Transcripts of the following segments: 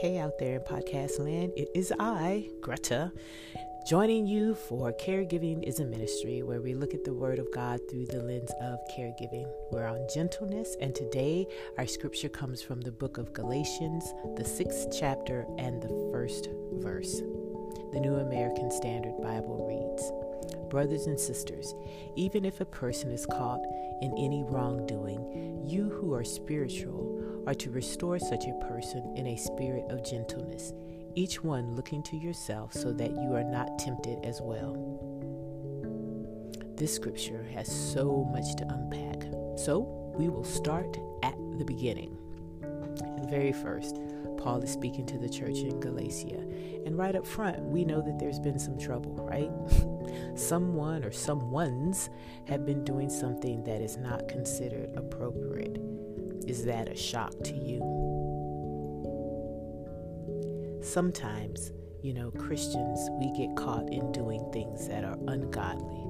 Hey, out there in podcast land, it is I, Greta, joining you for Caregiving is a Ministry, where we look at the Word of God through the lens of caregiving. We're on gentleness, and today our scripture comes from the book of Galatians, the sixth chapter, and the first verse. The New American Standard Bible reads Brothers and sisters, even if a person is caught in any wrongdoing, you who are spiritual are to restore such a person in a spirit of gentleness, each one looking to yourself so that you are not tempted as well. This scripture has so much to unpack. So we will start at the beginning. Very first, Paul is speaking to the church in Galatia. And right up front, we know that there's been some trouble, right? Someone or someones have been doing something that is not considered appropriate. Is that a shock to you? Sometimes, you know, Christians, we get caught in doing things that are ungodly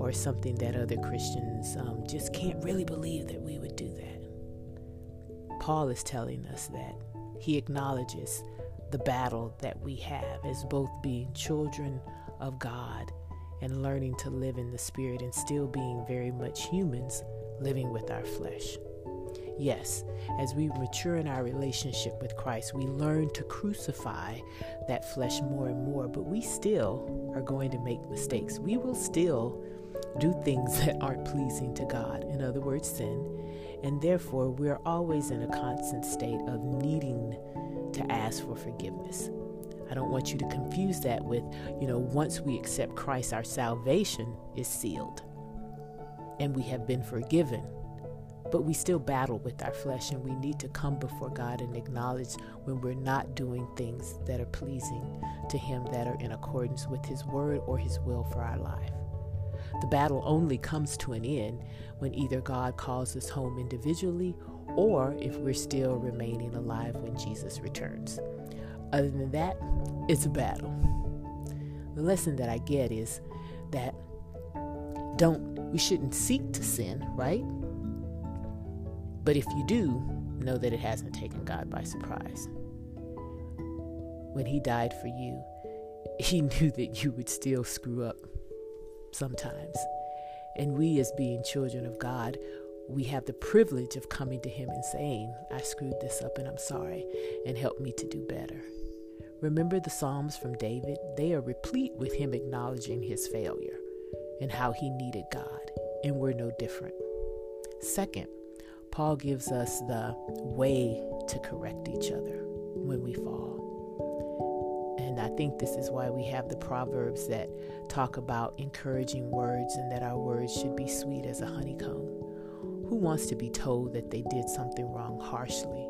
or something that other Christians um, just can't really believe that we would do that. Paul is telling us that he acknowledges the battle that we have as both being children of God and learning to live in the Spirit and still being very much humans living with our flesh. Yes, as we mature in our relationship with Christ, we learn to crucify that flesh more and more, but we still are going to make mistakes. We will still do things that aren't pleasing to God, in other words, sin. And therefore, we're always in a constant state of needing to ask for forgiveness. I don't want you to confuse that with, you know, once we accept Christ, our salvation is sealed and we have been forgiven but we still battle with our flesh, and we need to come before God and acknowledge when we're not doing things that are pleasing to Him, that are in accordance with His word or His will for our life. The battle only comes to an end when either God calls us home individually or if we're still remaining alive when Jesus returns. Other than that, it's a battle. The lesson that I get is that don't we shouldn't seek to sin, right? But if you do, know that it hasn't taken God by surprise. When He died for you, He knew that you would still screw up sometimes. And we, as being children of God, we have the privilege of coming to Him and saying, I screwed this up and I'm sorry, and help me to do better. Remember the Psalms from David? They are replete with him acknowledging his failure and how he needed God, and we're no different. Second, Paul gives us the way to correct each other when we fall. And I think this is why we have the Proverbs that talk about encouraging words and that our words should be sweet as a honeycomb. Who wants to be told that they did something wrong harshly?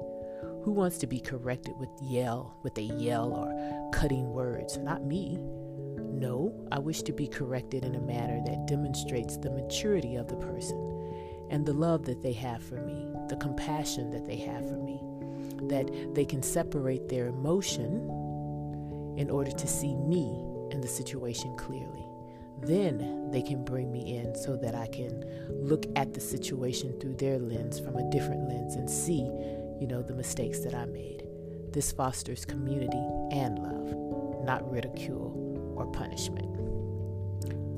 Who wants to be corrected with yell, with a yell or cutting words? Not me. No, I wish to be corrected in a manner that demonstrates the maturity of the person and the love that they have for me, the compassion that they have for me, that they can separate their emotion in order to see me and the situation clearly. Then they can bring me in so that I can look at the situation through their lens from a different lens and see, you know, the mistakes that I made. This fosters community and love, not ridicule or punishment.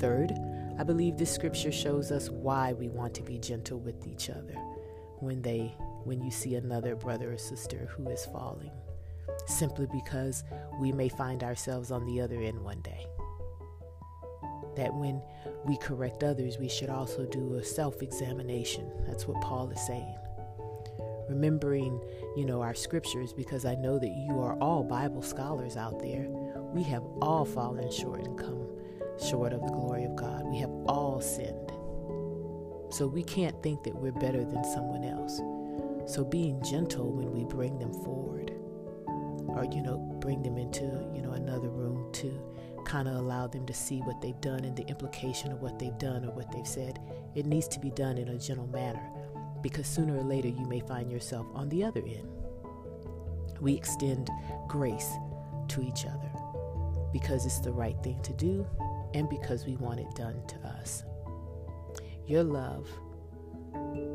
Third, I believe this scripture shows us why we want to be gentle with each other when they when you see another brother or sister who is falling simply because we may find ourselves on the other end one day. That when we correct others we should also do a self-examination. That's what Paul is saying. Remembering you know our scriptures because I know that you are all bible scholars out there. We have all fallen short and come short of the glory of God. We have all sinned. So we can't think that we're better than someone else. So being gentle when we bring them forward or you know bring them into you know another room to kind of allow them to see what they've done and the implication of what they've done or what they've said it needs to be done in a gentle manner because sooner or later you may find yourself on the other end we extend grace to each other because it's the right thing to do and because we want it done to us. Your love,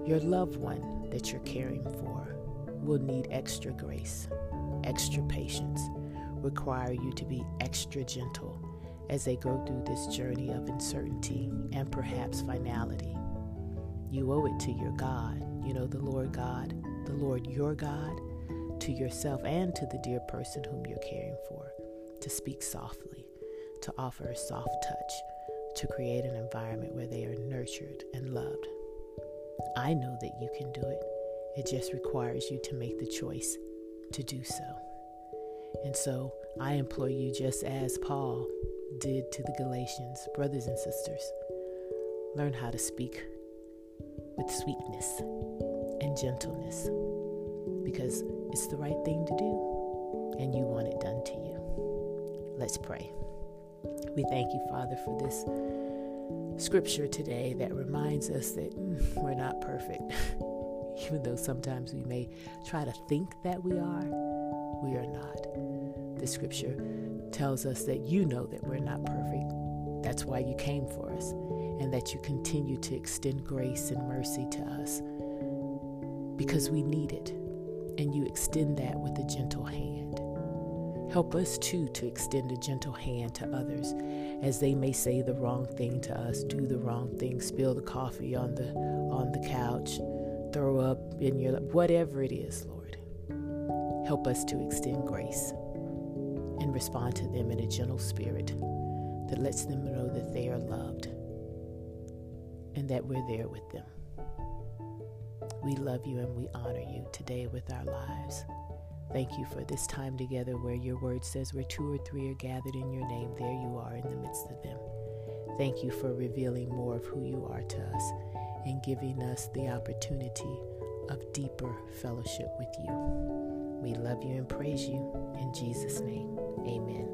your loved one that you're caring for, will need extra grace, extra patience, require you to be extra gentle as they go through this journey of uncertainty and perhaps finality. You owe it to your God, you know, the Lord God, the Lord your God, to yourself and to the dear person whom you're caring for, to speak softly, to offer a soft touch, to create an environment where they are nurtured and loved. I know that you can do it. It just requires you to make the choice to do so. And so I implore you, just as Paul did to the Galatians, brothers and sisters, learn how to speak with sweetness and gentleness because it's the right thing to do and you want it done to you. Let's pray. We thank you, Father, for this scripture today that reminds us that we're not perfect. Even though sometimes we may try to think that we are, we are not. The scripture tells us that you know that we're not perfect. That's why you came for us, and that you continue to extend grace and mercy to us because we need it. And you extend that with a gentle hand. Help us too to extend a gentle hand to others as they may say the wrong thing to us, do the wrong thing, spill the coffee on the on the couch, throw up in your whatever it is, Lord. Help us to extend grace and respond to them in a gentle spirit that lets them know that they are loved and that we're there with them. We love you and we honor you today with our lives. Thank you for this time together where your word says where two or three are gathered in your name, there you are in the midst of them. Thank you for revealing more of who you are to us and giving us the opportunity of deeper fellowship with you. We love you and praise you. In Jesus' name, amen.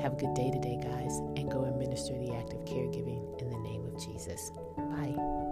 Have a good day today, guys, and go and minister the act of caregiving in the name of Jesus. Bye.